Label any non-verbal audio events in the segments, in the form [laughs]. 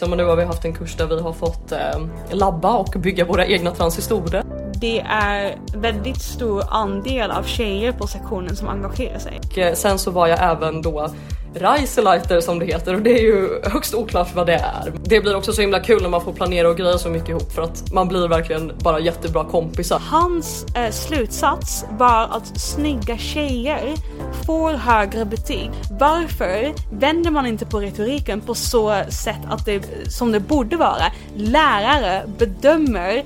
Så nu har vi haft en kurs där vi har fått eh, labba och bygga våra egna transistorer. Det är väldigt stor andel av tjejer på sektionen som engagerar sig. Och eh, sen så var jag även då Reiseleiter som det heter och det är ju högst oklart vad det är. Det blir också så himla kul när man får planera och greja så mycket ihop för att man blir verkligen bara jättebra kompisar. Hans eh, slutsats var att snygga tjejer får högre betyg. Varför vänder man inte på retoriken på så sätt att det som det borde vara? Lärare bedömer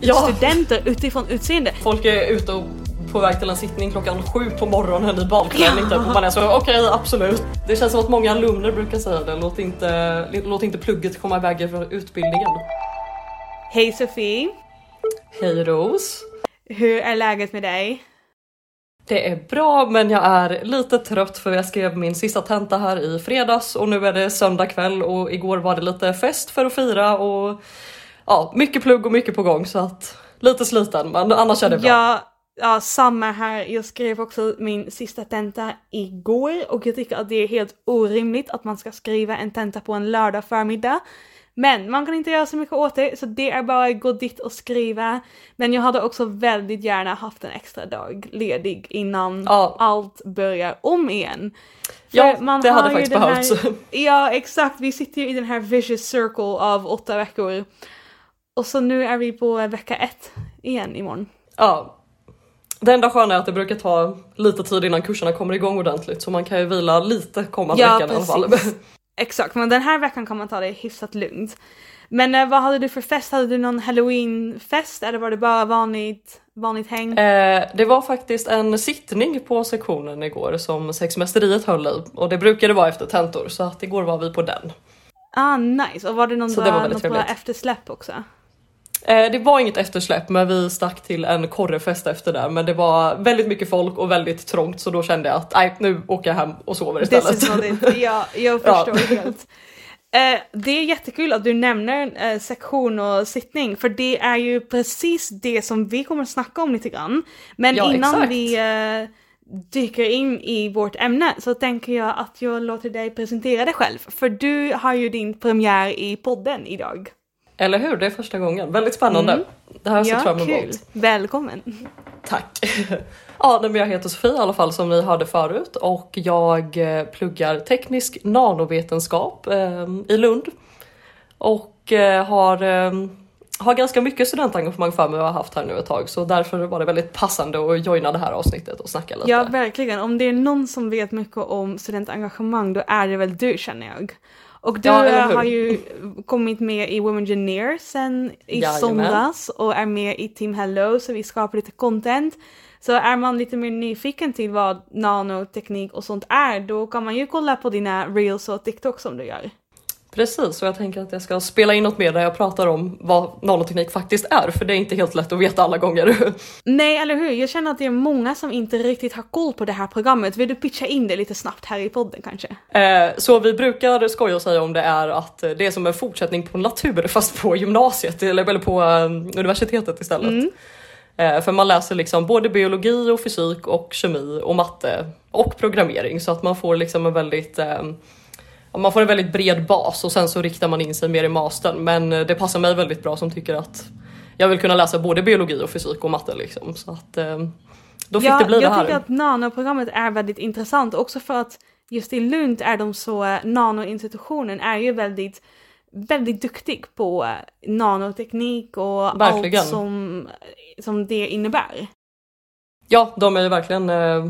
Ja. studenter utifrån utseende. Folk är ute och på väg till en sittning klockan sju på morgonen i balklänning typ. man är så okej absolut. Det känns som att många alumner brukar säga det, låt inte, låt inte plugget komma i vägen för utbildningen. Hej Sofie! Hej Ros! Hur är läget med dig? Det är bra men jag är lite trött för jag skrev min sista tenta här i fredags och nu är det söndag kväll och igår var det lite fest för att fira och ja, mycket plugg och mycket på gång så att lite sliten men annars är det bra. Ja, ja, samma här. Jag skrev också min sista tenta igår och jag tycker att det är helt orimligt att man ska skriva en tenta på en lördag förmiddag. Men man kan inte göra så mycket åt det, så det är bara att gå dit och skriva. Men jag hade också väldigt gärna haft en extra dag ledig innan Ja. allt börjar om igen. För Ja, det hade faktiskt behövts. Här, [laughs] ja, exakt. Vi sitter ju i den här vicious circle av åtta veckor. Och så nu är vi på vecka ett igen imorgon. Ja. Det enda sköna är att det brukar ta lite tid innan kurserna kommer igång ordentligt så man kan ju vila lite kommande Ja, veckan i alla fall. precis. Exakt, men den här veckan kan man ta det hyfsat lugnt. Men eh, vad hade du för fest? Hade du någon halloweenfest eller var det bara vanligt, vanligt häng? Eh, det var faktiskt en sittning på sektionen igår som Sexmästeriet höll i och det brukade vara efter tentor så att igår var vi på den. Ah nice, och var det någon Så det var något eftersläpp också? Eh, det var inget eftersläpp men vi stack till en korrefest efter där men det var väldigt mycket folk och väldigt trångt så då kände jag att nej nu åker jag hem och sover istället. Ja, jag [laughs] Ja. förstår helt. Eh, det är jättekul att du nämner eh, sektion och sittning för det är ju precis det som vi kommer att snacka om lite grann. Men Ja, innan exakt. vi dyker in i vårt ämne så tänker jag att jag låter dig presentera dig själv. För du har ju din premiär i podden idag. Eller hur? Det är första gången. Väldigt spännande. Det här har jag fram emot. kul. Välkommen. Tack! [laughs] Ja, men jag heter Sofie i alla fall som ni hörde förut och jag eh, pluggar teknisk nanovetenskap eh, i Lund och eh, har, eh, har ganska mycket studentengagemang för mig och har haft här nu ett tag så därför var det väldigt passande att joina det här avsnittet och snacka lite. Ja, verkligen. Om det är någon som vet mycket om studentengagemang då är det väl du känner jag. Och du Ja, har ju kommit med i Women Engineer sen i Jajamän. somras och är med i Team Hello så vi skapar lite content. Så är man lite mer nyfiken till vad nanoteknik och sånt är då kan man ju kolla på dina reels och TikTok som du gör. Precis, och jag tänker att jag ska spela in något mer där jag pratar om vad nanoteknik faktiskt är för det är inte helt lätt att veta alla gånger. [laughs] Nej, eller hur? Jag känner att det är många som inte riktigt har koll på det här programmet. Vill du pitcha in det lite snabbt här i podden kanske? Eh, Så vi brukar skoja och säga om det är att det är som en fortsättning på natur fast på gymnasiet eller på eh, universitetet istället. Eh, För man läser liksom både biologi och fysik och kemi och matte och programmering så att man får liksom en väldigt eh, man får en väldigt bred bas och sen så riktar man in sig mer i mastern. Men eh, det passar mig väldigt bra som tycker att jag vill kunna läsa både biologi och fysik och matte liksom. Så att eh, då fick det bli det jag här. tycker att nanoprogrammet är väldigt intressant också för att just i Lund är de så, nanoinstitutionen är ju väldigt, väldigt duktig på eh, nanoteknik och Verkligen. allt som, som det innebär. Ja, de är ju verkligen eh,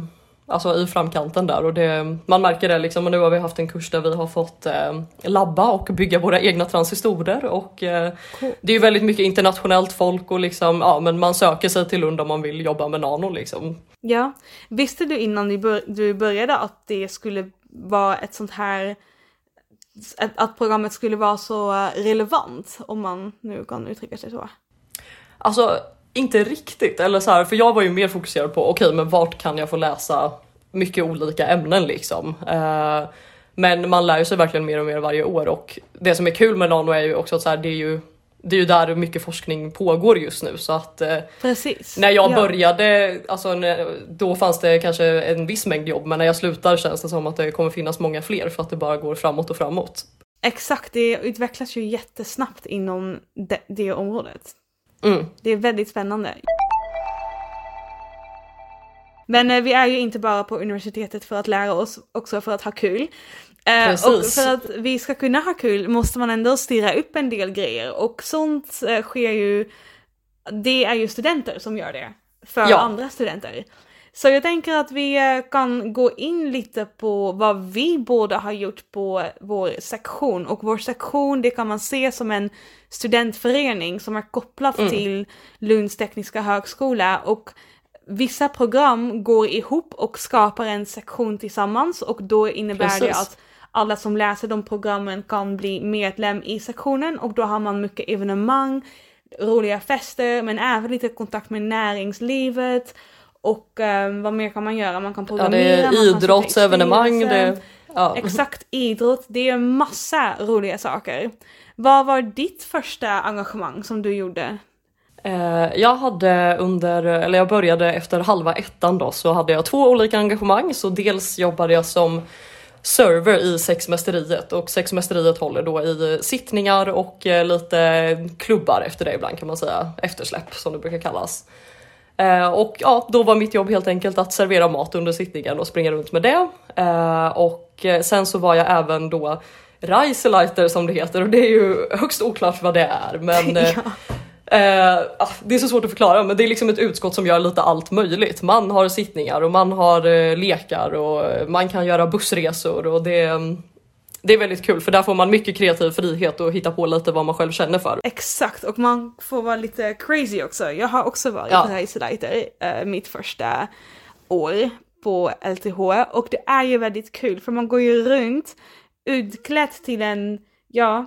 alltså i framkanten där och det, man märker det liksom. Och nu har vi haft en kurs där vi har fått eh, labba och bygga våra egna transistorer och eh, Cool. det är ju väldigt mycket internationellt folk och liksom ja, men man söker sig till Lund om man vill jobba med nano liksom. Ja, visste du innan du, bör, du började att det skulle vara ett sånt här att, att programmet skulle vara så relevant om man nu kan uttrycka sig så? Alltså inte riktigt eller så här, för jag var ju mer fokuserad på okej, men vart kan jag få läsa mycket olika ämnen liksom. Eh, men man lär sig verkligen mer och mer varje år och det som är kul med nano är ju också att så här, det är ju det är ju där mycket forskning pågår just nu så att eh, när jag Ja. började, alltså, när, då fanns det kanske en viss mängd jobb men när jag slutar känns det som att det kommer finnas många fler för att det bara går framåt och framåt. Exakt, det utvecklas ju jättesnabbt inom det, det området. Mm. Det är väldigt spännande. Men eh, vi är ju inte bara på universitetet för att lära oss, också för att ha kul. Eh, och Precis. för att vi ska kunna ha kul måste man ändå styra upp en del grejer och sånt eh, sker ju, det är ju studenter som gör det för Ja. andra studenter. Så jag tänker att vi eh, kan gå in lite på vad vi båda har gjort på vår sektion. Och vår sektion det kan man se som en studentförening som är kopplat Mm. till Lunds tekniska högskola. Och vissa program går ihop och skapar en sektion tillsammans. Och då innebär det Precis. att alla som läser de programmen kan bli medlem i sektionen. Och då har man mycket evenemang, roliga fester men även lite kontakt med näringslivet och eh, vad mer kan man göra? Man kan Ja, programmera, det är idrottsevenemang, det, ja. Exakt, idrott, det är massa roliga saker. Vad var ditt första engagemang som du gjorde? Eh, Jag hade under, eller jag började efter halva ettan då, så hade jag två olika engagemang. Så dels jobbade jag som server i Sexmästeriet och Sexmästeriet håller då i sittningar och eh, lite klubbar efter det ibland kan man säga, eftersläpp som det brukar kallas. Eh, och ja, då var mitt jobb helt enkelt att servera mat under sittningen och springa runt med det. Eh, och eh, sen så var jag även då Reiseleiter som det heter och det är ju högst oklart vad det är men [laughs] Ja. Ah, det är så svårt att förklara men det är liksom ett utskott som gör lite allt möjligt. Man har sittningar och man har lekar och man kan göra bussresor och det, mm, det är väldigt kul för där får man mycket kreativ frihet och hitta på lite vad man själv känner för. Exakt, och man får vara lite crazy också. Jag har också varit Ja. reiseleiter eh, mitt första år på LTH och det är ju väldigt kul för man går ju runt utklädd till en, ja,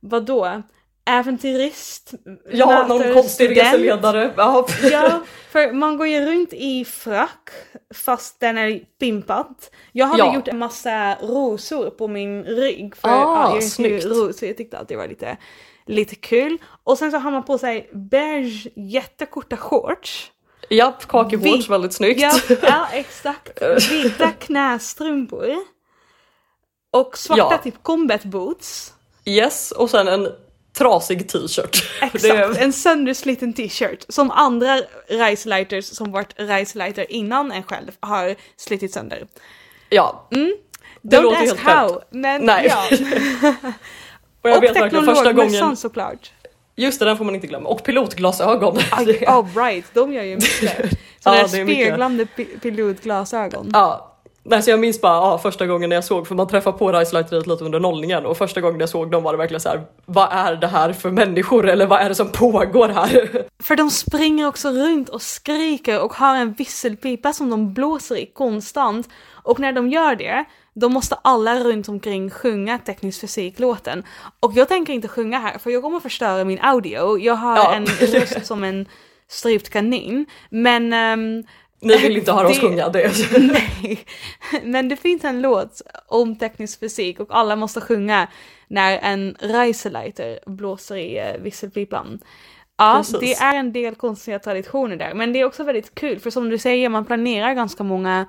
vadå? Äventyrist? Ja, någon konstig reseledare. Ja. Ja, för man går ju runt i frack fast den är pimpat. Jag hade Ja. gjort en massa rosor på min rygg för Ah, ja, jag är rosor, jag tyckte att det var lite, lite kul. Och sen så har man på sig beige jättekorta shorts. Japp, kakehårs, Vi- väldigt snyggt. Ja, [laughs] ja exakt. Vita [laughs] knästrumpor. Och svarta Ja. typ combat boots. Yes, och sen en trasig t-shirt. [laughs] Exakt, Det- en söndersliten t-shirt som andra Reisleiters som varit Reisleiter innan en själv har slitit sönder. Ja, Det Don't låter ask helt how, sjukt. men Nej. ja. [laughs] och jag Och vet verkligen första gången, såklart. just det den får man inte glömma, och pilotglasögon. [laughs] Det- Oh right, de gör ju mycket. Så Ja, det det mycket. speglande pi- pilotglasögon. Ja, nej, så jag minns bara ja, första gången när jag såg, för man träffar på Reisleiteriet lite under nollningen och första gången jag såg dem var det verkligen så här: vad är det här för människor eller vad är det som pågår här? [laughs] För de springer också runt och skriker och har en visselpipa som de blåser i konstant. Och när de gör det, då måste alla runt omkring sjunga teknisk fysiklåten. Och jag tänker inte sjunga här för jag kommer förstöra min audio. Jag har Ja. en röst som en strypt kanin. Men ehm, Ni vill inte höra oss sjunga det. [laughs] Nej, men det finns en låt om teknisk fysik och alla måste sjunga när en Reiseleiter blåser i eh, visselpipan. Ja, Precis. det är en del konstiga traditioner där, men det är också väldigt kul för som du säger, man planerar ganska många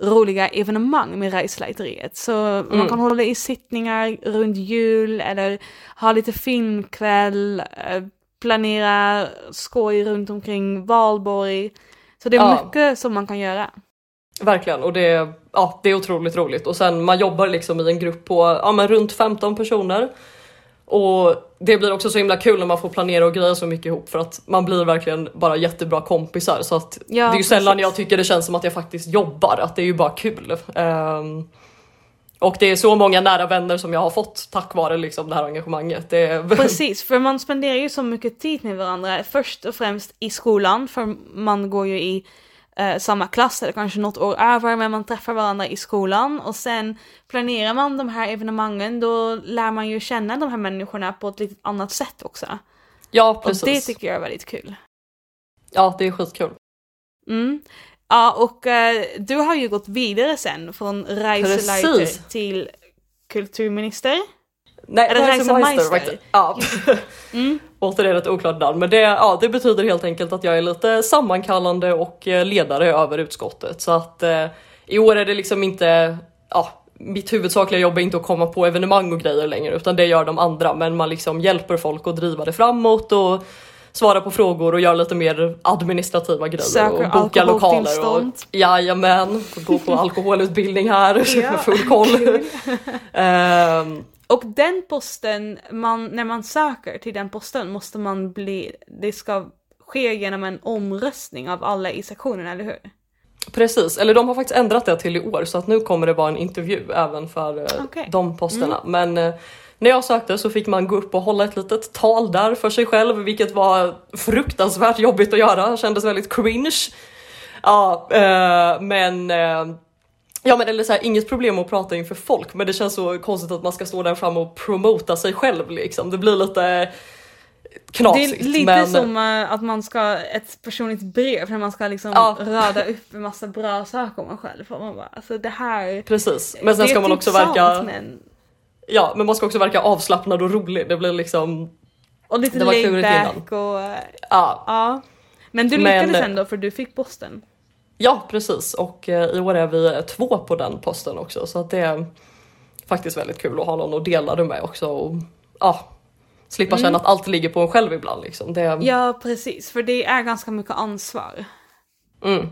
roliga evenemang med Reisleiteriet. Så man Mm. kan hålla i sittningar runt jul eller ha lite filmkväll, eh, planera skoj runt omkring valborg. Så det är Ja. mycket som man kan göra. Verkligen och det, är- ja, det är otroligt roligt och sen man jobbar liksom i en grupp på ja, men runt 15 personer. Och det blir också så himla kul när man får planera och greja så mycket ihop för att man blir verkligen bara jättebra kompisar så att Ja, det är ju sällan precis. jag tycker det känns som att jag faktiskt jobbar, att det är ju bara kul. Ehm, och det är så många nära vänner som jag har fått tack vare liksom det här engagemanget. Det är, Precis, för man spenderar ju så mycket tid med varandra. Först och främst i skolan, för man går ju i eh, samma klass eller kanske något år över, men man träffar varandra i skolan och sen planerar man de här evenemangen, då lär man ju känna de här människorna på ett lite annat sätt också. ja Och precis. det tycker jag är väldigt kul. Ja det är skitkul. Mm. Ja, och eh, du har ju gått vidare sen från Reiseleiter till kulturminister. Nej, Är det Reisemeister Reisemeister? Ja. [laughs] Mm. Återigen ett oklart namn, men det, ja, det betyder helt enkelt att jag är lite sammankallande och eh, ledare över utskottet. Så att eh, i år är det liksom inte ja, mitt huvudsakliga jobb är inte att komma på evenemang och grejer längre utan det gör de andra men man liksom hjälper folk att driva det framåt och svara på frågor och göra lite mer administrativa grejer Söker och boka lokaler. Och, jajamän, gå på [laughs] alkoholutbildning här, Ja, full koll. [laughs] Ehm, Och den posten, man, när man söker till den posten måste man bli, det ska ske genom en omröstning av alla i sektionen, eller hur? Precis, eller de har faktiskt ändrat det till i år så att nu kommer det vara en intervju även för eh, Okej. de posterna. Men eh, när jag sökte så fick man gå upp och hålla ett litet tal där för sig själv, vilket var fruktansvärt jobbigt att göra. Kändes väldigt cringe. Ja, eh, men eh, Ja men eller så här, inget problem att prata inför folk men det känns så konstigt att man ska stå där fram och promota sig själv liksom. Det blir lite Det knasigt. är lite men... som eh, att man ska, ett personligt brev när man ska liksom Ja. rada upp en massa bra saker om en själv. Och man bara, alltså det här... Precis, men sen det ska man typ också verka sant, men... Ja, men man ska också verka avslappnad och rolig. Det blir liksom, Och lite Det var klurigt back och... eh, ja, Ja. Men du Men- lyckades ändå för du fick posten. ja precis. Och eh, i år är vi två på den posten också så att det är faktiskt väldigt kul att ha någon att dela det med också och ja, slippa känna att allt ligger på en själv ibland liksom. Det, Ja precis, för det är ganska mycket ansvar. mm,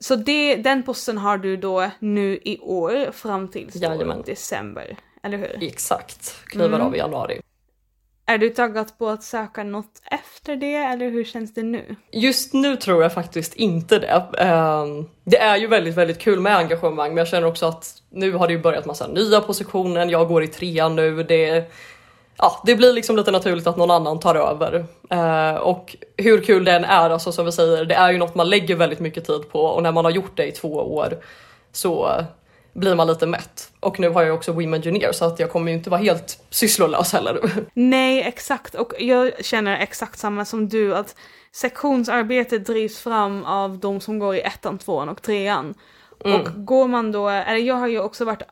Så det, den posten har du då nu i år fram till så Jajamän. december, eller hur? exakt, kliver Mm. av i januari. Är du taggad på att söka något efter det eller hur känns det nu? Just nu tror jag faktiskt inte det. Ehm, det är ju väldigt, väldigt kul med engagemang, men jag känner också att nu har det ju börjat massa nya på sektionen. Jag går i trean nu. Det, ja, det blir liksom lite naturligt att någon annan tar över. Eh, och hur kul det än är, alltså som vi säger, det är ju något man lägger väldigt mycket tid på och när man har gjort det i två år så blir man lite mätt. Och nu har jag också Women Engineer så att jag kommer ju inte vara helt sysslolös heller. [laughs] Nej, exakt. Och jag känner exakt samma som du att sektionsarbete drivs fram av de som går i ettan, tvåan och trean. Mm. Och går man då, eller jag har ju också varit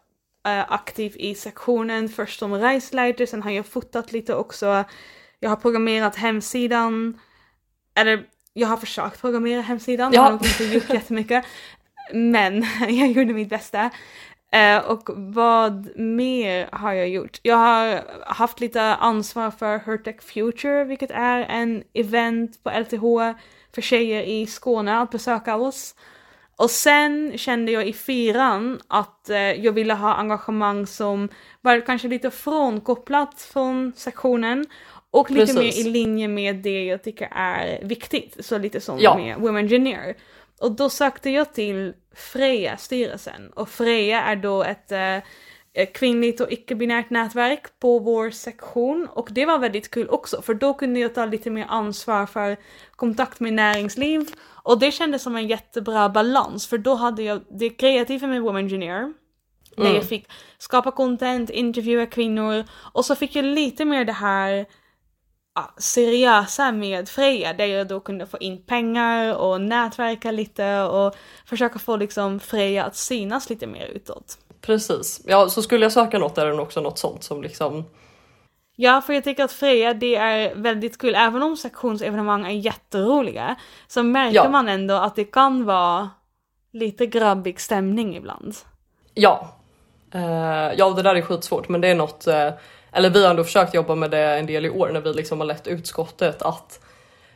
eh, aktiv i sektionen, först som reisleiter, sen har jag fotat lite också. Jag har programmerat hemsidan, eller jag har försökt programmera hemsidan, Ja. har inte gjort jättemycket. [laughs] Men [laughs] jag gjorde mitt bästa. Eh, och vad mer har jag gjort? Jag har haft lite ansvar för Hertech Future, vilket är en event på LTH för tjejer i Skåne att besöka oss. Och sen kände jag i fyran att eh, jag ville ha engagemang som var kanske lite frånkopplat från sektionen och lite Precis. mer i linje med det jag tycker är viktigt, så lite som Ja. med Women Engineer. Och då sökte jag till Freja-styrelsen och Freja är då ett eh, eh, kvinnligt och icke-binärt nätverk på vår sektion och det var väldigt kul också för då kunde jag ta lite mer ansvar för kontakt med näringsliv och det kändes som en jättebra balans för då hade jag det kreativa med Women Engineer där Mm. jag fick skapa content, intervjua kvinnor och så fick jag lite mer det här ja, seriösa med Freja där jag då kunde få in pengar och nätverka lite och försöka få liksom Freja att synas lite mer utåt. Precis. Ja, så skulle jag söka något är det också något sånt som liksom Ja, för jag tycker att Freja det är väldigt kul. Även om sektionsevenemang är jätteroliga så märker Ja. man ändå att det kan vara lite grabbig stämning ibland. Ja. Eh, ja, det där är skitsvårt, men det är något, eh, eller vi har ändå försökt jobba med det en del i år när vi liksom har lett utskottet att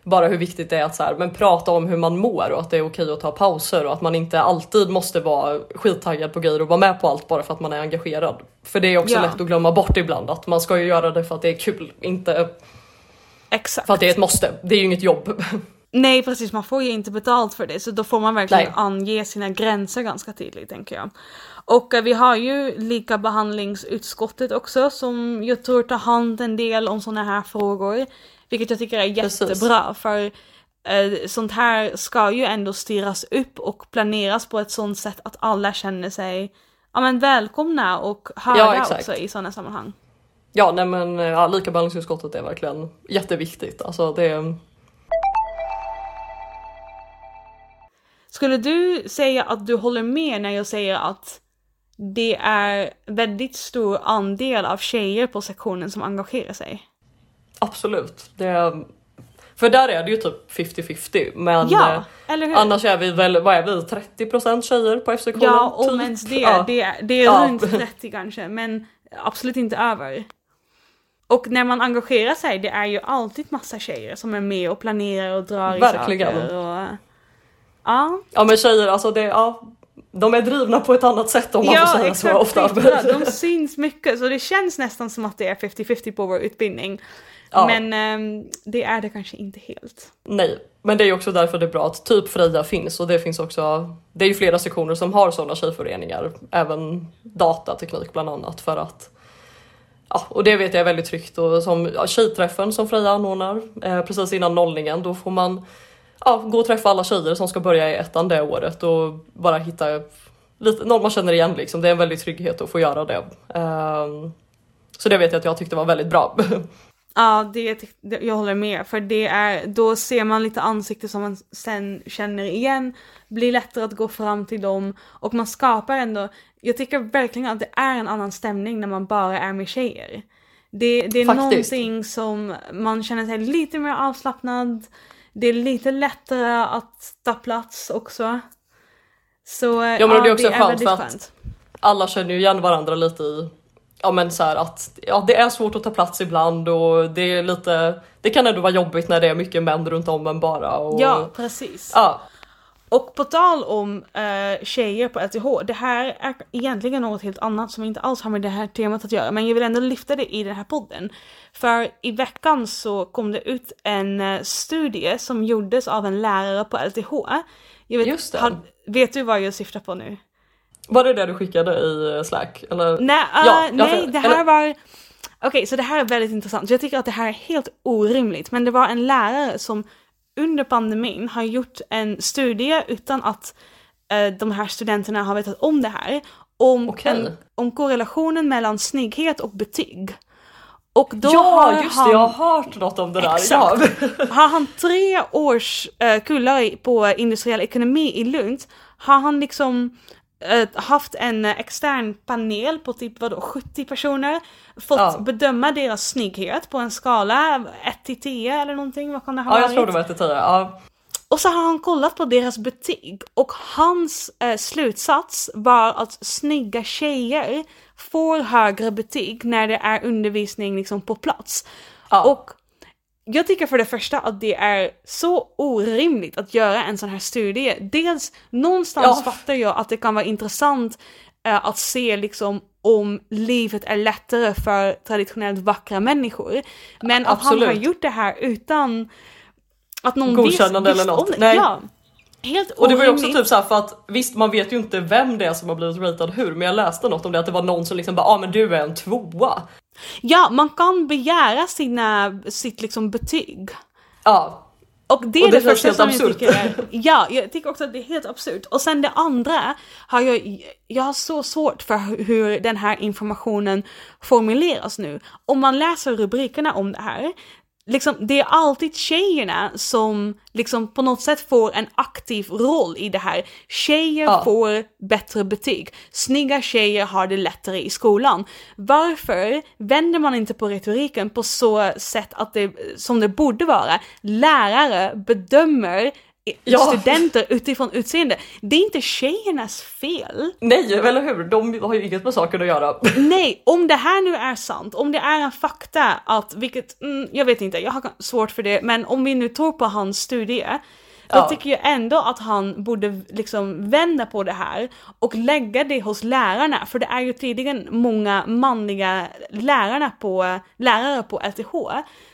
bara hur viktigt det är att så här, men prata om hur man mår och att det är okej att ta pauser och att man inte alltid måste vara skittaggad på grejer och vara med på allt bara för att man är engagerad. För det är också Ja. lätt att glömma bort ibland att man ska ju göra det för att det är kul, inte Exakt. för att det är ett måste. Det är ju inget jobb. [laughs] Nej precis, man får ju inte betalt för det så då får man verkligen Nej. ange sina gränser ganska tydligt tänker jag. Och eh, vi har ju lika behandlingsutskottet också som jag tror tar hand en del om sådana här frågor. Vilket jag tycker är Precis. jättebra för eh, sånt här ska ju ändå styras upp och planeras på ett sånt sätt att alla känner sig ja, men välkomna och hörda Ja, också i sådana sammanhang. Ja, nej men eh, ja, likabehandlingsutskottet är verkligen jätteviktigt. Alltså det Skulle du säga att du håller med när jag säger att det är väldigt stor andel av tjejer på sektionen som engagerar sig? Absolut. Det För där är det ju typ 50-50 men Ja, eh, annars är vi väl, vad är vi, 30% tjejer på FC-kollen? Ja, om typ? ens det. Ja. Det, är- det är Ja. runt 30 kanske, men absolut inte över. Och när man engagerar sig, det är ju alltid massa tjejer som är med och planerar och drar i Verkligen. saker. Och, ja, Ja men tjejer alltså det, ja, de är drivna på ett annat sätt om man ja får säga exakt. så ofta. skitbra. De syns mycket, så det känns nästan som att det är 50-50 på vår utbildning. Ja. Men ehm, det är det kanske inte helt. Nej, men det är också därför det är bra att typ Freja finns och det finns också. Det är ju flera sektioner som har sådana tjejföreningar, även datateknik bland annat för att Ja, och det vet jag är väldigt tryggt och som ja, tjejträffen som Freja anordnar eh, precis innan nollningen, då får man ja, gå och träffa alla tjejer som ska börja i ettan det året och bara hitta lite, någon man känner igen liksom. Det är en väldig trygghet att få göra det. Ehm, så det vet jag att jag tyckte var väldigt bra. [laughs] Ja, det, jag håller med. För det är, då ser man lite ansikten som man sen känner igen, blir lättare att gå fram till dem och man skapar ändå, jag tycker verkligen att det är en annan stämning när man bara är med tjejer. Det, det är Faktiskt. någonting som man känner sig lite mer avslappnad, det är lite lättare att ta plats också. Så Ja, men det är också skönt väldigt för att- alla känner ju igen varandra lite i Ja men så här att ja, det är svårt att ta plats ibland och det är lite Det kan ändå vara jobbigt när det är mycket män runt om en bara och Ja, precis. ja, Och på tal om eh, tjejer på LTH, det här är egentligen något helt annat som inte alls har med det här temat att göra, men jag vill ändå lyfta det i den här podden. För i veckan så kom det ut en eh, studie som gjordes av en lärare på LTH. Jag vet, Just det. Har, vet du vad jag syftar på nu? Var det det du skickade i eh, Slack? Eller? Nej, eh, Ja, nej det här eller- var... Okej, så det här är väldigt intressant. Jag tycker att det här är helt orimligt, men det var en lärare som under pandemin har gjort en studie utan att eh, de här studenterna har vetat om det här. Om, Okej. en, om korrelationen mellan snygghet och betyg. Och då ja har just han, det, jag har hört något om det där. Exakt. Ja. har han tre års eh, kullar på industriell ekonomi i Lund har han liksom haft en eh, extern panel på typ vadå, 70 personer, fått Ja. bedöma deras snygghet på en skala 1 till 10 eller någonting, vad kan det ha ja jag varit? tror det var ett tio. Ja. Och så har han kollat på deras betyg och hans eh, slutsats var att snygga tjejer får högre betyg när det är undervisning liksom på plats. Ja. Och jag tycker för det första att det är så orimligt att göra en sån här studie. Dels någonstans Ja. fattar jag att det kan vara intressant eh, att se liksom om livet är lättare för traditionellt vackra människor. Men att han har Absolut. gjort det här utan att någon Godkännande visst, eller något. om. Nej. Ja. Helt Och det var ju också typ så för att visst man vet ju inte vem det är som har blivit ratad hur men jag läste något om det att det var någon som liksom bara ah, men du är en tvåa. Ja, man kan begära sina, sitt liksom betyg. Ja, Och det är Och det det, första helt som absurt. jag tycker är, [laughs] Ja, jag tycker också att det är helt absurt. Och sen det andra har jag, jag har så svårt för hur den här informationen formuleras nu. Om man läser rubrikerna om det här, liksom, det är alltid tjejerna som liksom på något sätt får en aktiv roll i det här. Tjejer Ja. får bättre betyg. Snygga tjejer har det lättare i skolan. Varför vänder man inte på retoriken på så sätt att det, som det borde vara, lärare bedömer Ja. studenter utifrån utseende. Det är inte tjejernas fel. nej eller hur? De har ju inget med saken att göra. Nej, om det här nu är sant, om det är en fakta att, vilket, mm, jag vet inte, jag har svårt för det, men om vi nu tror på hans studie, då Ja. tycker jag ändå att han borde liksom vända på det här och lägga det hos lärarna, för det är ju tydligen många manliga lärarna på, lärare på LTH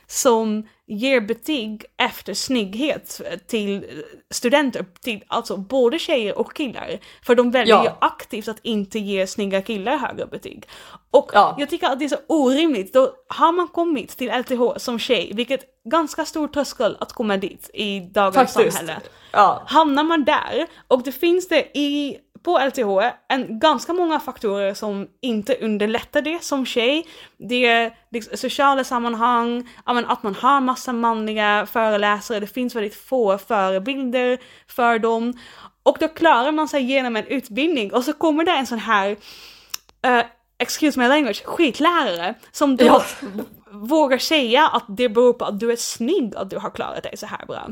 som ger betyg efter snygghet till studenter, till, alltså både tjejer och killar. För de väljer Ja. ju aktivt att inte ge snygga killar högre betyg. Och Ja. jag tycker att det är så orimligt, då har man kommit till LTH som tjej, vilket ganska stor tröskel att komma dit i dagens Faktiskt. samhälle. Ja, Hamnar man där och det finns det i på LTH en ganska många faktorer som inte underlättar det som tjej. Det är liksom sociala sammanhang, att man har massa manliga föreläsare, det finns väldigt få förebilder för dem. Och då klarar man sig genom en utbildning och så kommer det en sån här, eh, excuse my language, skitlärare som då Ja. vågar säga att det beror på att du är snygg att du har klarat dig så här bra.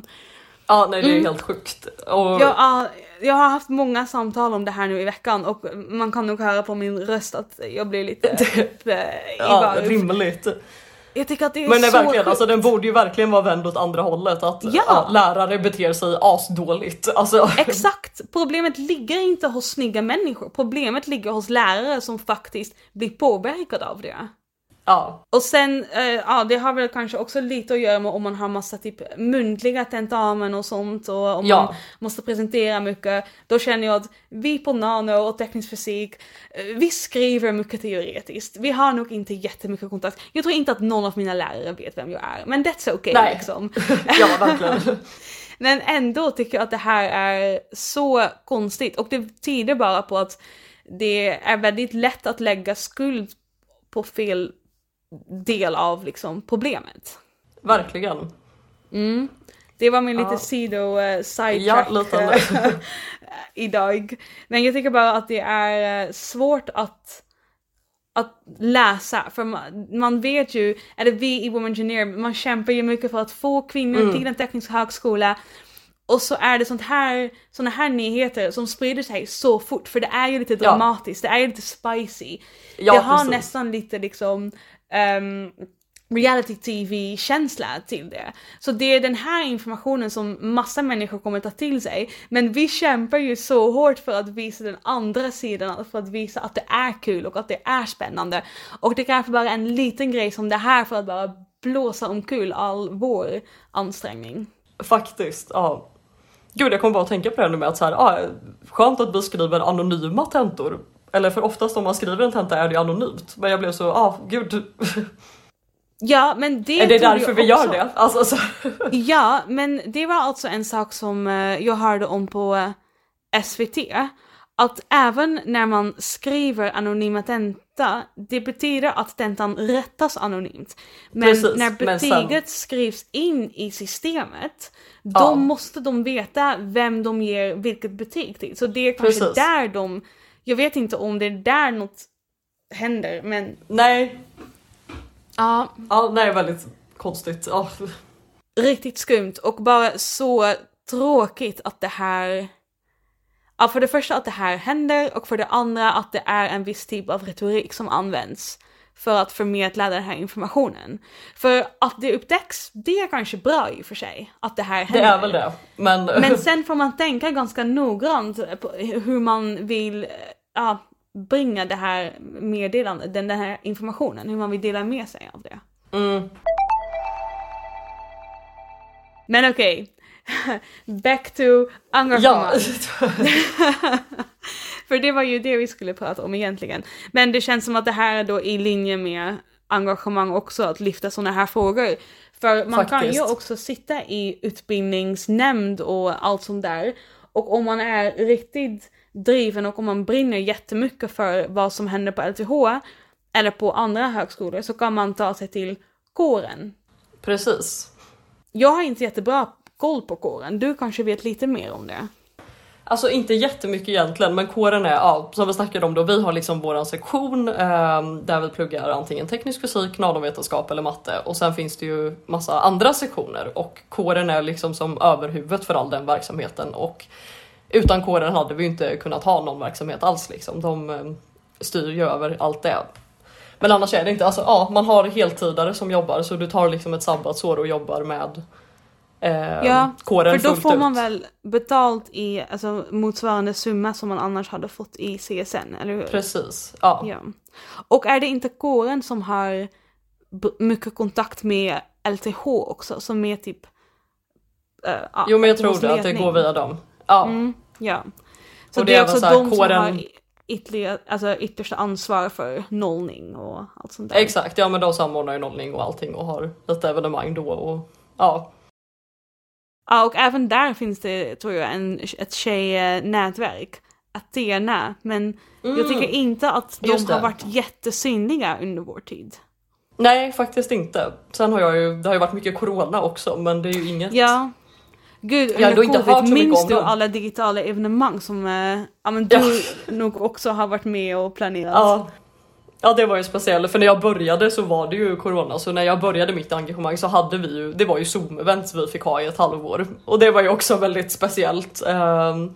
Ja, nej det är Mm. helt sjukt. Och, Jag, jag har haft många samtal om det här nu i veckan och man kan nog höra på min röst att jag blir lite [laughs] typ, eh, i ja, rimligt. Jag tycker att det är Men är så verkligen, sjukt. alltså den borde ju verkligen vara vänd åt andra hållet. Att ja, lärare beter sig asdåligt. Alltså, [laughs] Exakt! Problemet ligger inte hos snygga människor, problemet ligger hos lärare som faktiskt blir påverkade av det. Ja. Och sen, eh, ja det har väl kanske också lite att göra med om man har massa typ muntliga tentamen och sånt och om Ja. man måste presentera mycket. Då känner jag att vi på nano och teknisk fysik, eh, vi skriver mycket teoretiskt. Vi har nog inte jättemycket kontakt. Jag tror inte att någon av mina lärare vet vem jag är, men that's okay Nej. liksom. [laughs] ja, verkligen. [laughs] Men ändå tycker jag att det här är så konstigt och det tyder bara på att det är väldigt lätt att lägga skuld på fel del av liksom problemet. verkligen. Mm. Det var min Ja. lite sido uh, Ja, sidetrack eh, [laughs] idag. Men jag tycker bara att det är eh, svårt att att läsa, för man, man vet ju, eller vi i Women Engineer, man kämpar ju mycket för att få kvinnor Mm. till en teknisk högskola. Och så är det sånt här, såna här nyheter som sprider sig så fort, för det är ju lite Ja. dramatiskt, det är ju lite spicy. Ja, det har precis. nästan lite liksom Ehm, um, reality tv-känsla till det. Så det är den här informationen som massa människor kommer ta till sig. Men vi kämpar ju så hårt för att visa den andra sidan, för att visa att det är kul och att det är spännande. Och det kanske bara är en liten grej som det här för att bara blåsa omkull all vår ansträngning. Faktiskt, ja. Gud jag kommer bara att tänka på det nu med att så här, skönt att vi skriver anonyma tentor. Eller för oftast om man skriver en tenta är det anonymt. Men jag blev så, ah gud. [laughs] Ja, men det är det därför vi gör det? Alltså, så, [laughs] Ja, men det var alltså en sak som eh, jag hörde om på eh, SVT. Att även när man skriver anonyma tenta, det betyder att tentan rättas anonymt. Men Precis, när men betyget sen- skrivs in i systemet, då Ja. måste de veta vem de ger vilket betyg till. Så det är kanske Precis. där de, jag vet inte om det är där något händer, men nej, ja, ja, nej väldigt konstigt. Ja. riktigt skumt och bara så tråkigt att det här... Ja, för det första att det här händer och för det andra att det är en viss typ av retorik som används för att förmedla den här informationen. För att det upptäcks, det är kanske bra i och för sig, att det här Det händer. är väl det. Men, Men sen får man tänka ganska noggrant på hur man vill ja, bringa det här meddelandet, den, den här informationen, hur man vill dela med sig av det. mm, Men okej, [laughs] back to engagemang. ja. [laughs] För det var ju det vi skulle prata om egentligen. Men det känns som att det här är då i linje med engagemang också, att lyfta sådana här frågor. För man kan ju Faktiskt. också sitta i utbildningsnämnd och allt sånt där. Och om man är riktigt driven och om man brinner jättemycket för vad som händer på LTH eller på andra högskolor så kan man ta sig till kåren. Precis. Jag har inte jättebra koll på kåren, du kanske vet lite mer om det? Alltså inte jättemycket egentligen men kåren är, ja, som vi snackade om då, vi har liksom våran sektion eh, där vi pluggar antingen teknisk fysik, nanovetenskap eller matte och sen finns det ju massa andra sektioner och kåren är liksom som överhuvudet för all den verksamheten och utan kåren hade vi inte kunnat ha någon verksamhet alls liksom. De eh, styr ju över allt det. Men annars är det inte, alltså ja, man har heltidare som jobbar så du tar liksom ett sabbatsår och jobbar med eh, Ja, kåren För då får ut. man väl betalt i alltså, motsvarande summa som man annars hade fått i CSN, eller hur? Precis, ja. Ja. Och är det inte kåren som har mycket kontakt med LTH också, som är typ... eh, Jo men jag tror det, att det går via dem. Ja, Mm, ja. Så Och det, är också så här, de som kåren- har ytterligare, alltså, yttersta ansvar för nollning och allt sånt där. exakt. Ja men de samordnar ju nollning och allting och har lite evenemang då och ja. Ja, och även där finns det, tror jag, en, ett tjejnätverk. Athena, men jag tycker inte att de Mm. Har varit jättesynliga under vår tid. Nej faktiskt inte. Sen har jag ju, det har ju varit mycket corona också men det är ju inget. Ja. Gud, Jag under inte covid, minns du alla digitala evenemang som eh, ja, men du nog också har varit med och planerat? Ja. Ja det var ju speciellt för när jag började så var det ju corona så när jag började mitt engagemang så hade vi ju, det var ju zoom-events vi fick ha i ett halvår och det var ju också väldigt speciellt. Um,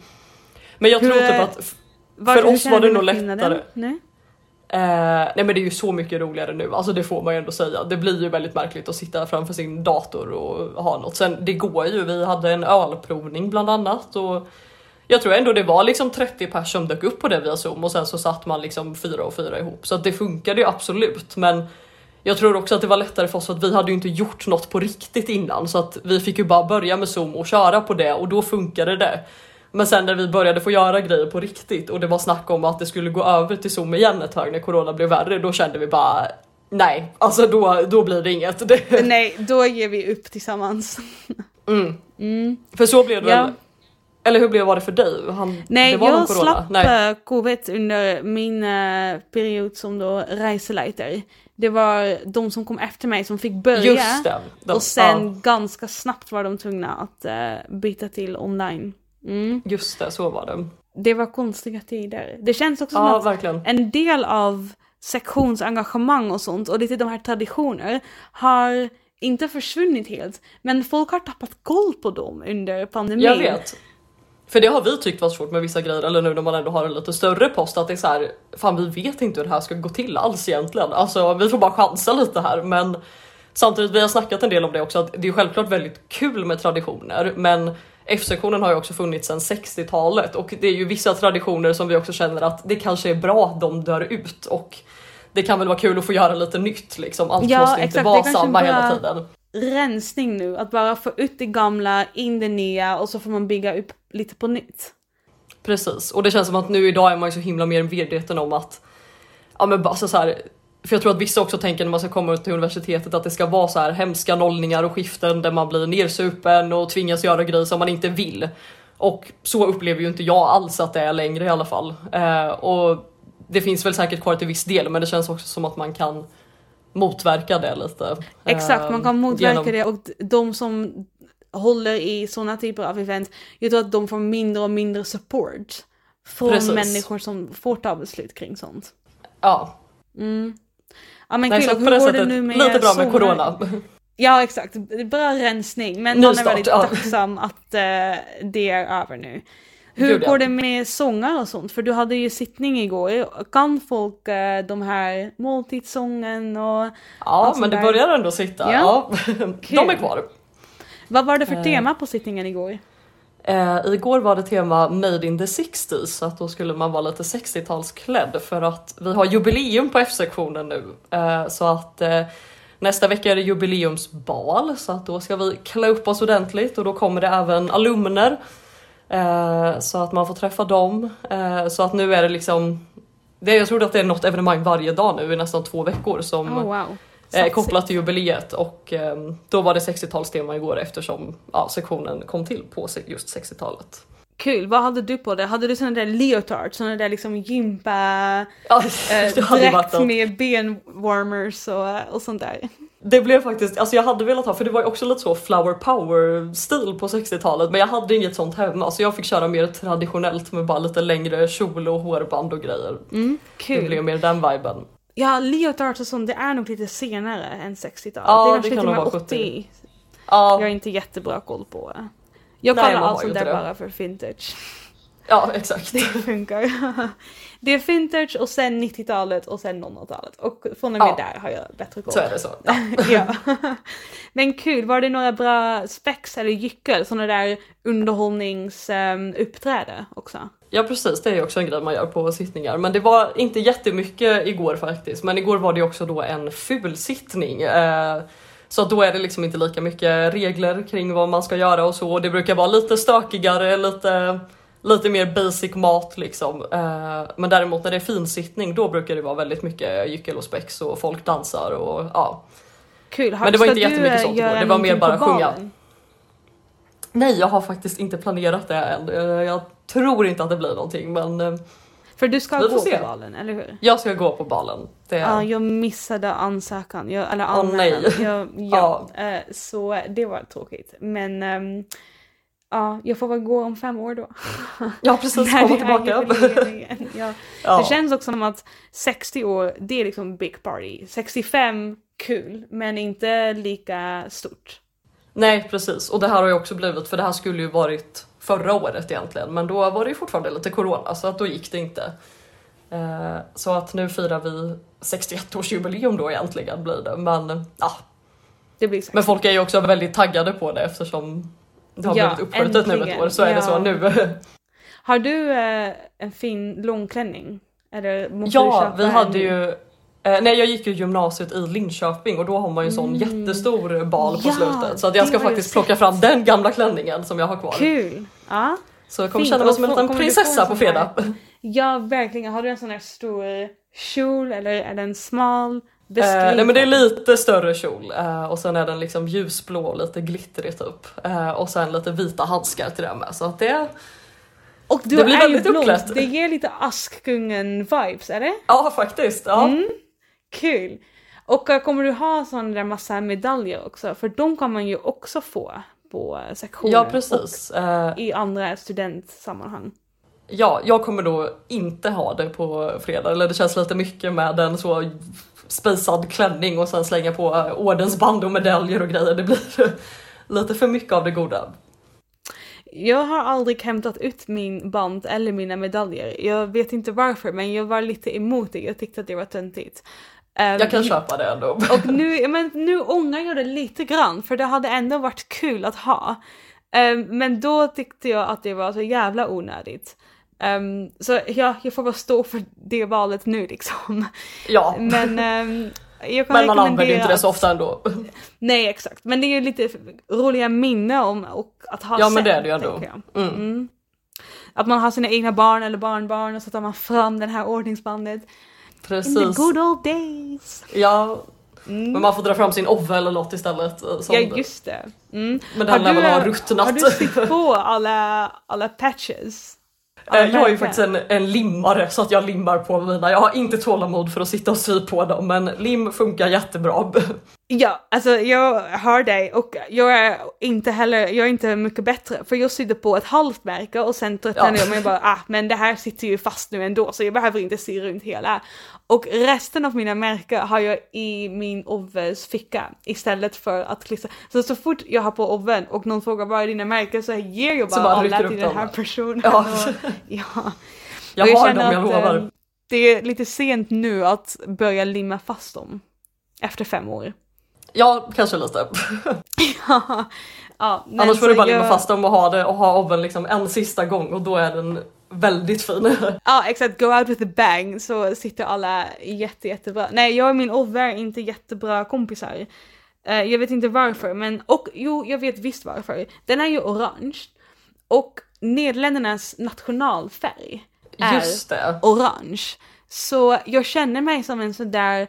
men jag Hur tror typ att för oss var det nog lättare. Eh, nej men det är ju så mycket roligare nu, alltså det får man ju ändå säga. Det blir ju väldigt märkligt att sitta framför sin dator och ha något. Sen det går ju, vi hade en ölprovning bland annat och jag tror ändå det var liksom 30 pers som dök upp på det via zoom och sen så satt man liksom fyra och fyra ihop så att det funkade ju absolut. Men jag tror också att det var lättare för oss för att vi hade ju inte gjort något på riktigt innan så att vi fick ju bara börja med zoom och köra på det och då funkade det. Men sen när vi började få göra grejer på riktigt och det var snack om att det skulle gå över till zoom igen ett tag när corona blev värre, då kände vi bara nej, alltså då, då blir det inget. [laughs] Nej, då ger vi upp tillsammans. mm. Mm. För så blev det Ja. väl? Eller hur blev var det för dig? Han, Nej, jag slapp Nej. eh, covid under min eh, period som då reseledare. Det var de som kom efter mig som fick börja. Just det. De, och sen ja, ganska snabbt var de tvungna att eh, byta till online. Mm. just det, så var det. Det var konstiga tider. Det känns också som Ja, att verkligen. en del av sektionsengagemang och sånt och lite de här traditioner har inte försvunnit helt. Men folk har tappat koll på dem under pandemin. Jag vet. För det har vi tyckt var svårt med vissa grejer, eller nu när man ändå har en lite större post, att det är så här, fan vi vet inte hur det här ska gå till alls egentligen. Alltså vi får bara chansa lite här, men samtidigt, vi har snackat en del om det också, att det är självklart väldigt kul med traditioner, men F-sektionen har ju också funnits sedan 60-talet och det är ju vissa traditioner som vi också känner att det kanske är bra att de dör ut och det kan väl vara kul att få göra lite nytt liksom. Allt Ja, måste inte exakt, vara samma hela bara- tiden. Rensning nu, att bara få ut det gamla, in det nya och så får man bygga upp lite på nytt. Precis, och det känns som att nu idag är man ju så himla mer medveten om att ja men bara så här, för jag tror att vissa också tänker när man ska komma ut till universitetet att det ska vara så här hemska nollningar och skiften där man blir nersupen och tvingas göra grejer som man inte vill. Och så upplever ju inte jag alls att det är längre i alla fall. Eh, och det finns väl säkert kvar till viss del men det känns också som att man kan motverka det lite. Exakt, man kan Eh, motverka genom- det och de som håller i sådana typer av event, jag tror att de får mindre och mindre support från Precis. människor som får ta beslut kring sånt. Ja, Mm. Ja men nej, kul, hur går det nu med lite bra med sånger? corona. [laughs] Ja exakt, bra rensning men man är väldigt ja. tacksam att eh, det är över nu. Hur går det med sånger och sånt? För du hade ju sittning igår. Kan folk eh, de här måltidssången och Ja, men det där- börjar ändå sitta. Ja. Ja. [laughs] De är kvar. vad var det för Eh. tema på sittningen igår? Eh, igår var det tema Made in the 60s, så att då skulle man vara lite 60-talsklädd för att vi har jubileum på F-sektionen nu. Eh, så att eh, nästa vecka är det jubileumsbal så att då ska vi klä upp oss ordentligt och då kommer det även alumner. Eh, så att man får träffa dem. Eh, så att nu är det liksom det, jag tror att det är något evenemang varje dag nu i nästan två veckor som Oh, wow. eh, kopplat till jubileet och eh, då var det 60-talstema igår eftersom ja, sektionen kom till på just 60-talet. Kul, vad hade du på det? Hade du såna där leotard, såna där liksom gympa Ja, [laughs] eh, dräkt med benwarmers och, och sånt där? Det blev faktiskt, alltså jag hade velat ha, för det var ju också lite så flower power stil på 60-talet, men jag hade inget sånt hemma så jag fick köra mer traditionellt med bara lite längre kjol och hårband och grejer. Mm, Det blev kul. mer den viben. Ja, leotard och sånt, det är nog lite senare än 60-talet. Ja, det är det kanske kan nog vara 80. Ja, Jag har inte jättebra koll på det. Jag Nej, kallar man har allt sånt inte där det. bara för vintage. ja exakt. Det funkar. [laughs] Det är vintage och sen 90-talet och sen 00-talet. Och från och med Ja. där har jag bättre koll. Så är det så. Ja. [laughs] ja. Men kul, var det några bra spex eller gyckel, sådana där underhållningsuppträde också? Ja precis, det är också en grej man gör på sittningar. Men det var inte jättemycket igår faktiskt. Men igår var det också då en fulsittning. Eh, så då är det liksom inte lika mycket regler kring vad man ska göra och så. Det brukar vara lite stökigare, lite, lite mer basic mat liksom. Eh, men däremot när det är finsittning då brukar det vara väldigt mycket gyckel och spex och folk dansar och ja. Kul, har, Men det var inte jättemycket sånt igår, det var mer bara sjunga. Nej, jag har faktiskt inte planerat det än. Eh, Jag tror inte att det blir någonting men eh, För du ska gå se. på balen, eller hur? jag ska gå på balen. Det, Ja, jag missade ansökan, jag, eller anmälan. nej. Jag, [laughs] ja, eh, så det var tråkigt. Men ehm, Ja, jag får väl gå om fem år då. [laughs] Ja precis, komma tillbaka. ja. Ja. Det känns också som att 60 år, det är liksom big party. 65, kul, men inte lika stort. Nej precis, och det här har ju också blivit, för det här skulle ju varit förra året egentligen, men då var det ju fortfarande lite corona så att då gick det inte. Eh, så att nu firar vi 61-årsjubileum då egentligen blir det, men ja. Det blir 60. Men folk är ju också väldigt taggade på det eftersom det har Ja, blivit uppskjutet nu ett år så är Ja. det så nu. [laughs] Har du eh, en fin långklänning? Eller måste du ja, köpa vi hade en? ju Eh, nej jag gick ju gymnasiet i Linköping och då har man ju en sån Mm. jättestor bal på Ja, slutet så att jag ska faktiskt plocka fram den gamla klänningen som jag har kvar. Kul! Ja. Så jag kommer Fint. känna mig som en liten du prinsessa på här- fredag. ja, verkligen. Har du en sån här stor kjol eller är den smal? Eh, nej men det är den. lite större kjol eh, och sen är den liksom ljusblå och lite glittrig typ. Eh, och sen lite vita handskar till den med så att det Och du det blir är väldigt ju blond. uppklätt. Det ger lite Askungen-vibes, är det? Ja faktiskt. Ja. Mm. Kul! Och eh, kommer du ha sån där massa medaljer också? För de kan man ju också få på eh, sektioner. ja precis. Eh, Och i andra studentsammanhang. ja, jag kommer då inte ha det på fredag eller det känns lite mycket med en så spisad klänning och sen slänga på eh, ordensband och medaljer och grejer. Det blir [laughs] lite för mycket av det goda. Jag har aldrig hämtat ut min band eller mina medaljer. Jag vet inte varför men jag var lite emot det. Jag tyckte att det var töntigt. Ehm, Jag kan köpa det ändå. [laughs] Och nu, men nu ångrar jag det lite grann för det hade ändå varit kul att ha. Ehm, men då tyckte jag att det var så jävla onödigt. Ehm, så ja, jag får bara stå för det valet nu liksom. Ja, Men kan men man använder inte det så ofta ändå. Nej exakt, men det är ju lite roliga minnen om och att ha Ja, men det sen, är det ju ändå. Mm. Mm. Att man har sina egna barn eller barnbarn och så tar man fram det här ordningsbandet. In the Precis. good old days! Ja, Mm. men man får dra fram sin Ove eller något istället. eh, Som, Ja just det. Mm. Men den lär väl ha ruttnat. har du sytt på alla, alla patches? Eh, Jag är ju faktiskt en, en limmare så att jag limmar på mina. Jag har inte tålamod för att sitta och sy på dem men lim funkar jättebra. [laughs] Ja, alltså jag hör dig och jag är inte heller, jag är inte mycket bättre för jag sydde på ett halvt märke och sen tröttnade Ja. jag mig bara ah men det här sitter ju fast nu ändå så jag behöver inte sy runt hela. Och resten av mina märken har jag i min Oves ficka istället för att klistra. Så så fort jag har på Oven och någon frågar vad är dina märken så ger jag bara, bara alla till den här personen. Ja. Och, [laughs] ja. Jag Och har känner dem, jag lovar. eh, Det är lite sent nu att börja limma fast dem. Efter fem år. [laughs] Ja, kanske lite. ja, men Annars får du bara limma jag- fast dem och ha, det, och ha oven liksom en sista gång och då är den väldigt fin. [laughs] Ja exakt, go out with a bang så sitter alla jätte, jättebra. Nej jag och min Ove är inte jättebra kompisar. Eh, jag vet inte varför men, och jo jag vet visst varför. Den är ju orange och Nederländernas nationalfärg är Just det. orange. Så jag känner mig som en sån där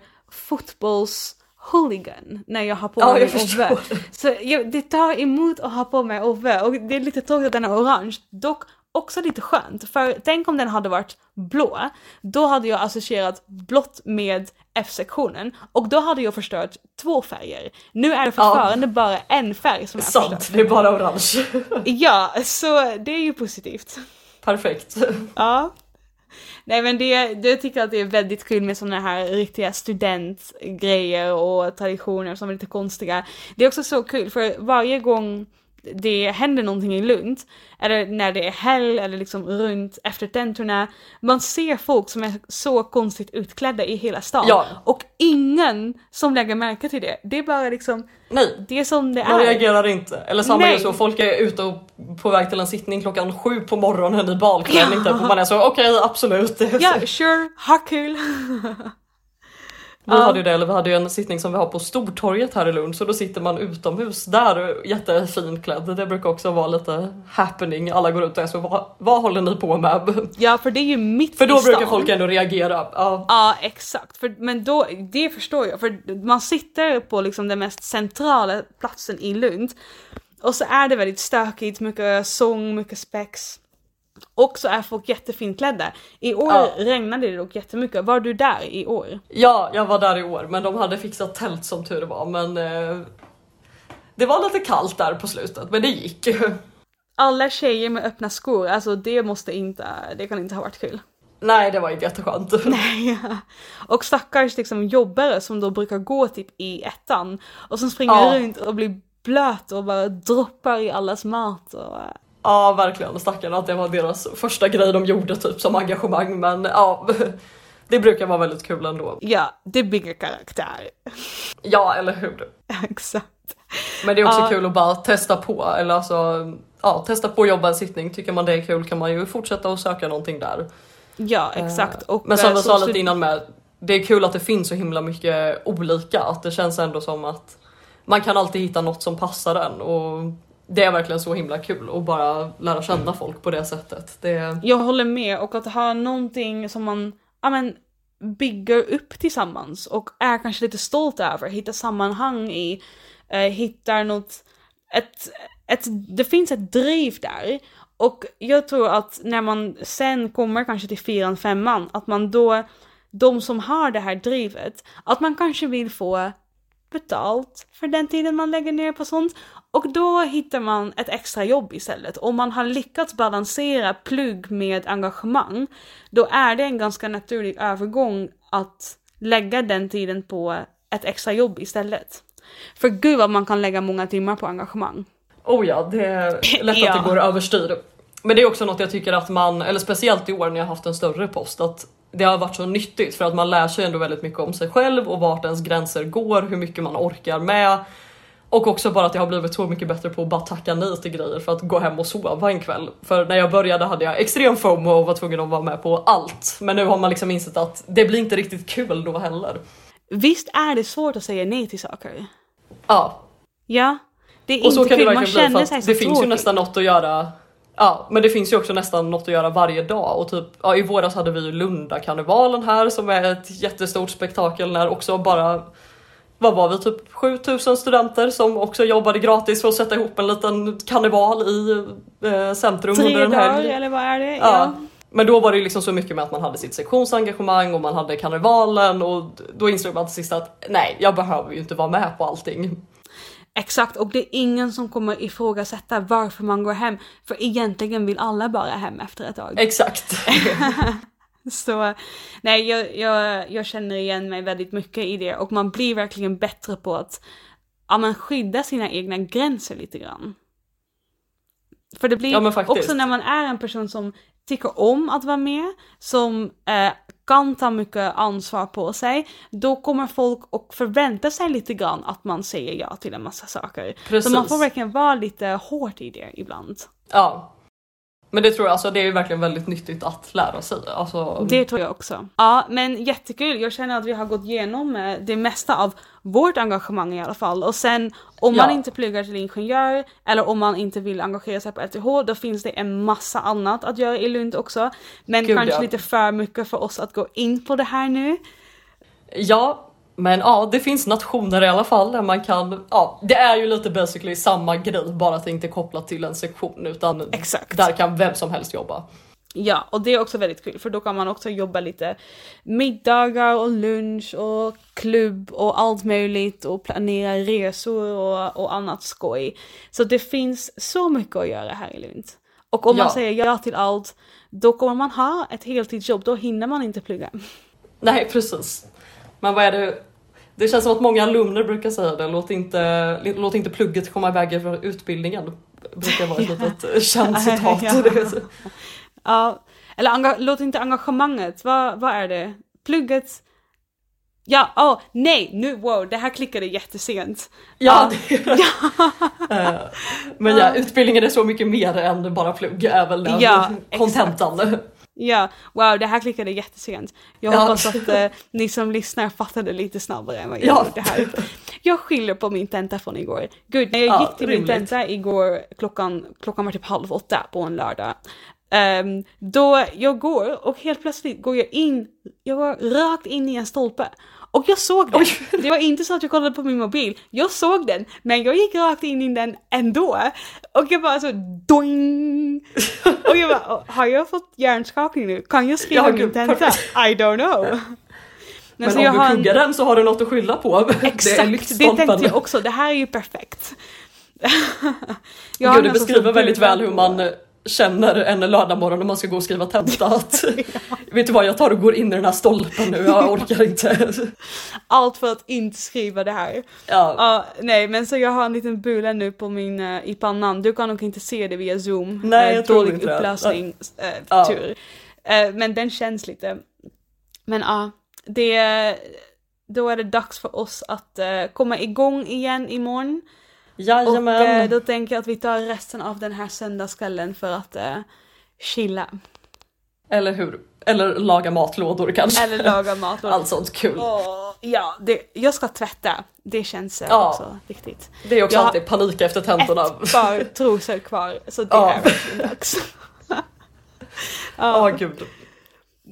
fotbolls-hooligan när jag har på Ja, mig. Ove. Så jag, det tar emot att ha på mig Ove och det är lite tråkigt att den är orange. Dock också lite skönt, för tänk om den hade varit blå, då hade jag associerat blått med F-sektionen och då hade jag förstört två färger. Nu är det fortfarande bara en färg som är Sant, förstörd. det är bara orange. Ja, så det är ju positivt. Perfekt. Ja. [laughs] Nej men det, det jag tycker att det är väldigt kul med sådana här riktiga studentgrejer och traditioner som är lite konstiga. Det är också så kul för varje gång det händer någonting i Lund, eller när det är helg eller liksom runt efter tentorna, man ser folk som är så konstigt utklädda i hela stan. Ja. Och ingen som lägger märke till det. Det är bara liksom, Nej, det är som det man är. reagerar inte. Eller samma Nej. är så, folk är ute och på väg till en sittning klockan sju på morgonen i balklänning typ, och man är så okej absolut. Ja, [laughs] sure, ha kul. [laughs] Vi hade ju det, eller vi hade ju en sittning som vi har på Stortorget här i Lund så då sitter man utomhus där jättefint klädd. Det brukar också vara lite happening. Alla går ut och är så vad, vad håller ni på med? [laughs] Ja, för det är ju mitt För i då stan. brukar folk ändå reagera. Ja, Ja, exakt. För, men då, det förstår jag. För man sitter på liksom den mest centrala platsen i Lund. Och så är det väldigt stökigt, mycket sång, mycket spex. Och så är folk jättefint klädda. I år Ja. regnade det dock jättemycket. Var du där i år? ja, jag var där i år men de hade fixat tält som tur var men eh, det var lite kallt där på slutet men det gick. [laughs] alla tjejer med öppna skor, alltså det måste inte, det kan inte ha varit kul. Nej, det var inte jätteskönt. [laughs] Nej. Och stackars liksom jobbare som då brukar gå typ i ettan och som springer Ja. runt och blir blöt och bara droppar i allas mat och Ja, verkligen. Stackarna att det var deras första grej de gjorde typ som engagemang. Men ja, [laughs] det brukar vara väldigt kul ändå. ja, det bygger karaktär. [laughs] Ja, eller hur? Exakt. Men det är också Ja. kul att bara testa på. Eller alltså, ja, testa på att jobba en sittning. Tycker man det är kul kan man ju fortsätta och söka någonting där. Ja, exakt. Och, Men som eh, vi så sa lite innan med, det är kul att det finns så himla mycket olika. Att det känns ändå som att man kan alltid hitta något som passar en. Och det är verkligen så himla kul att bara lära känna folk på det sättet. Det, Jag håller med och att ha någonting som man ja, men, bygger upp tillsammans och är kanske lite stolt över, hittar sammanhang i, eh, hittar något, ett, ett, det finns ett driv där. Och jag tror att när man sen kommer kanske till fyran, femman, att man då, de som har det här drivet, att man kanske vill få betalt för den tiden man lägger ner på sånt. Och då hittar man ett extra jobb istället. Om man har lyckats balansera plugg med engagemang, då är det en ganska naturlig övergång att lägga den tiden på ett extra jobb istället. För gud vad man kan lägga många timmar på engagemang. oh ja, det är lätt Ja. att det [laughs] går överstyr. Men det är också något jag tycker att man, eller speciellt i år när jag haft en större post, att det har varit så nyttigt för att man lär sig ändå väldigt mycket om sig själv och vart ens gränser går, hur mycket man orkar med. Och också bara att jag har blivit så mycket bättre på att bara tacka nej till grejer för att gå hem och sova en kväll. För när jag började hade jag extrem FOMO och var tvungen att vara med på allt. Men nu har man liksom insett att det blir inte riktigt kul då heller. Visst är det svårt att säga nej till saker? Ja, Ja, det är och så inte kan det kul, man verkligen bli för att det finns ju tråkig. nästan något att göra. Ja, men det finns ju också nästan något att göra varje dag och typ ja, i våras hade vi ju Lundakarnevalen här som är ett jättestort spektakel när också bara vad var vi, typ 7000 studenter som också jobbade gratis för att sätta ihop en liten karneval i eh, centrum Tre under en dagar helg. eller vad är det? Ja. Men då var det liksom så mycket med att man hade sitt sektionsengagemang och man hade karnevalen och då insåg man till sist att nej, jag behöver ju inte vara med på allting. Exakt, och det är ingen som kommer ifrågasätta varför man går hem. För egentligen vill alla bara hem efter ett tag. Exakt. [laughs] Så nej, jag, jag, jag känner igen mig väldigt mycket i det och man blir verkligen bättre på att ja, men skydda sina egna gränser lite grann. För det blir Ja, också när man är en person som tycker om att vara med, som eh, kan ta mycket ansvar på sig, då kommer folk och förvänta sig lite grann att man säger ja till en massa saker. Så Precis. man får verkligen vara lite hårt i det ibland. Ja. Men det tror jag, alltså det är ju verkligen väldigt nyttigt att lära sig. Alltså, Det tror jag också. Ja, men jättekul. Jag känner att vi har gått igenom eh, det mesta av vårt engagemang i alla fall. Och sen om man Ja. inte pluggar till ingenjör eller om man inte vill engagera sig på LTH, då finns det en massa annat att göra i Lund också. Men Gud, kanske ja. lite för mycket för oss att gå in på det här nu. Ja, men ja, det finns nationer i alla fall där man kan, ja, det är ju lite basically samma grej, bara att det inte är kopplat till en sektion utan Exakt. där kan vem som helst jobba. Ja, och det är också väldigt kul för då kan man också jobba lite middagar och lunch och klubb och allt möjligt och planera resor och, och annat skoj. Så det finns så mycket att göra här i Lund. Och om man Ja. säger ja till allt, då kommer man ha ett heltidsjobb, då hinner man inte plugga. Nej, precis. Men vad är det? Det känns som att många alumner brukar säga det, låt inte, låt inte plugget komma i vägen för utbildningen. brukar vara ett litet känt [laughs] citat. [laughs] Ja. Ja, eller låt inte engagemanget, vad, vad är det? Plugget? Ja, åh, nej, nu, wow, det här klickade jättesent. Ja, det, Eh, [laughs] men ja, utbildningen är så mycket mer än bara plugg, är väl den Ja, kontentan. Ja, wow, det här klickade jättesent. Jag Ja. hoppas att eh, [laughs] ni som lyssnar fattade lite snabbare än vad jag Ja. gjorde här. Jag skyller på min tenta från igår. Gud, när jag Ja, gick till min rimligt. tenta igår, klockan, klockan var typ halv åtta på en lördag. Ehm, då jag går och helt plötsligt går jag in, jag går rakt in i en stolpe. Och jag såg den. Oj. [laughs] Det var inte så att jag kollade på min mobil. Jag såg den, men jag gick rakt in i den ändå. Och jag bara så doing. Och jag bara, "Åh, har jag fått hjärnskakning nu? Kan jag skriva Ja, min tenta? I don't know. Men, Men så om jag du har en- den så har du något att skylla på. [laughs] det Exakt, det lyktstolpen. tänkte jag också. Det här är ju perfekt. [laughs] Jag Gud, det sån beskriver väldigt väl hur man känner en lördagmorgon när man ska gå och skriva tenta. Att, [laughs] vet du vad, jag tar och går in i den här stolpen nu, jag orkar inte. [laughs] Allt för att inte skriva det här. Ja, Ja, nej men så jag har en liten bula nu på min, eh, i pannan. Du kan nog inte se det via zoom. Nej, Eh, jag tror Dålig inte upplösning, eh, Ja. tur. Eh, men den känns lite. Men ja, det, då är det dags för oss att eh, komma igång igen imorgon. Och jajamän. eh, då tänker jag att vi tar resten av den här söndagskvällen för att eh, chilla. Eller hur? Eller laga matlådor kanske. Eller laga mat. Och, [laughs] Allt sånt kul. Åh, ja, det, jag ska tvätta. Det känns eh, Ja. också viktigt. Det är också Jag alltid panik efter tentorna. Ett par trosor kvar, så det Ja. är verkligen dags. [laughs] Ja, ja. gud.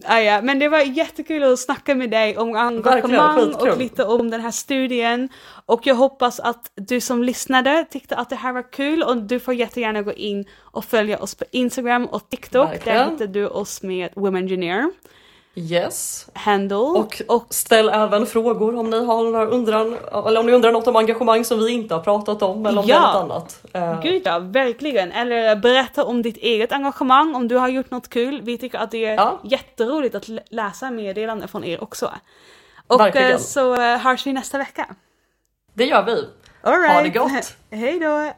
Ah, ja, men det var jättekul att snacka med dig om engagemang och lite om den här studien. Och jag hoppas att du som lyssnade tyckte att det här var kul och du får jättegärna gå in och följa oss på Instagram och TikTok. Verkligen. Där hittar du oss med Womengineer Yes. handle. Och, och ställ även frågor om ni har några undran, eller om ni undrar något om engagemang som vi inte har pratat om eller om Ja. något annat. Eh, Gud ja, verkligen. Eller berätta om ditt eget engagemang, om du har gjort något kul. Vi tycker att det är Ja. jätteroligt att lä- läsa meddelanden från er också. Och Verkligen. eh, så eh, hörs vi nästa vecka. det gör vi. All Ha det right. gott. [laughs] Hej då!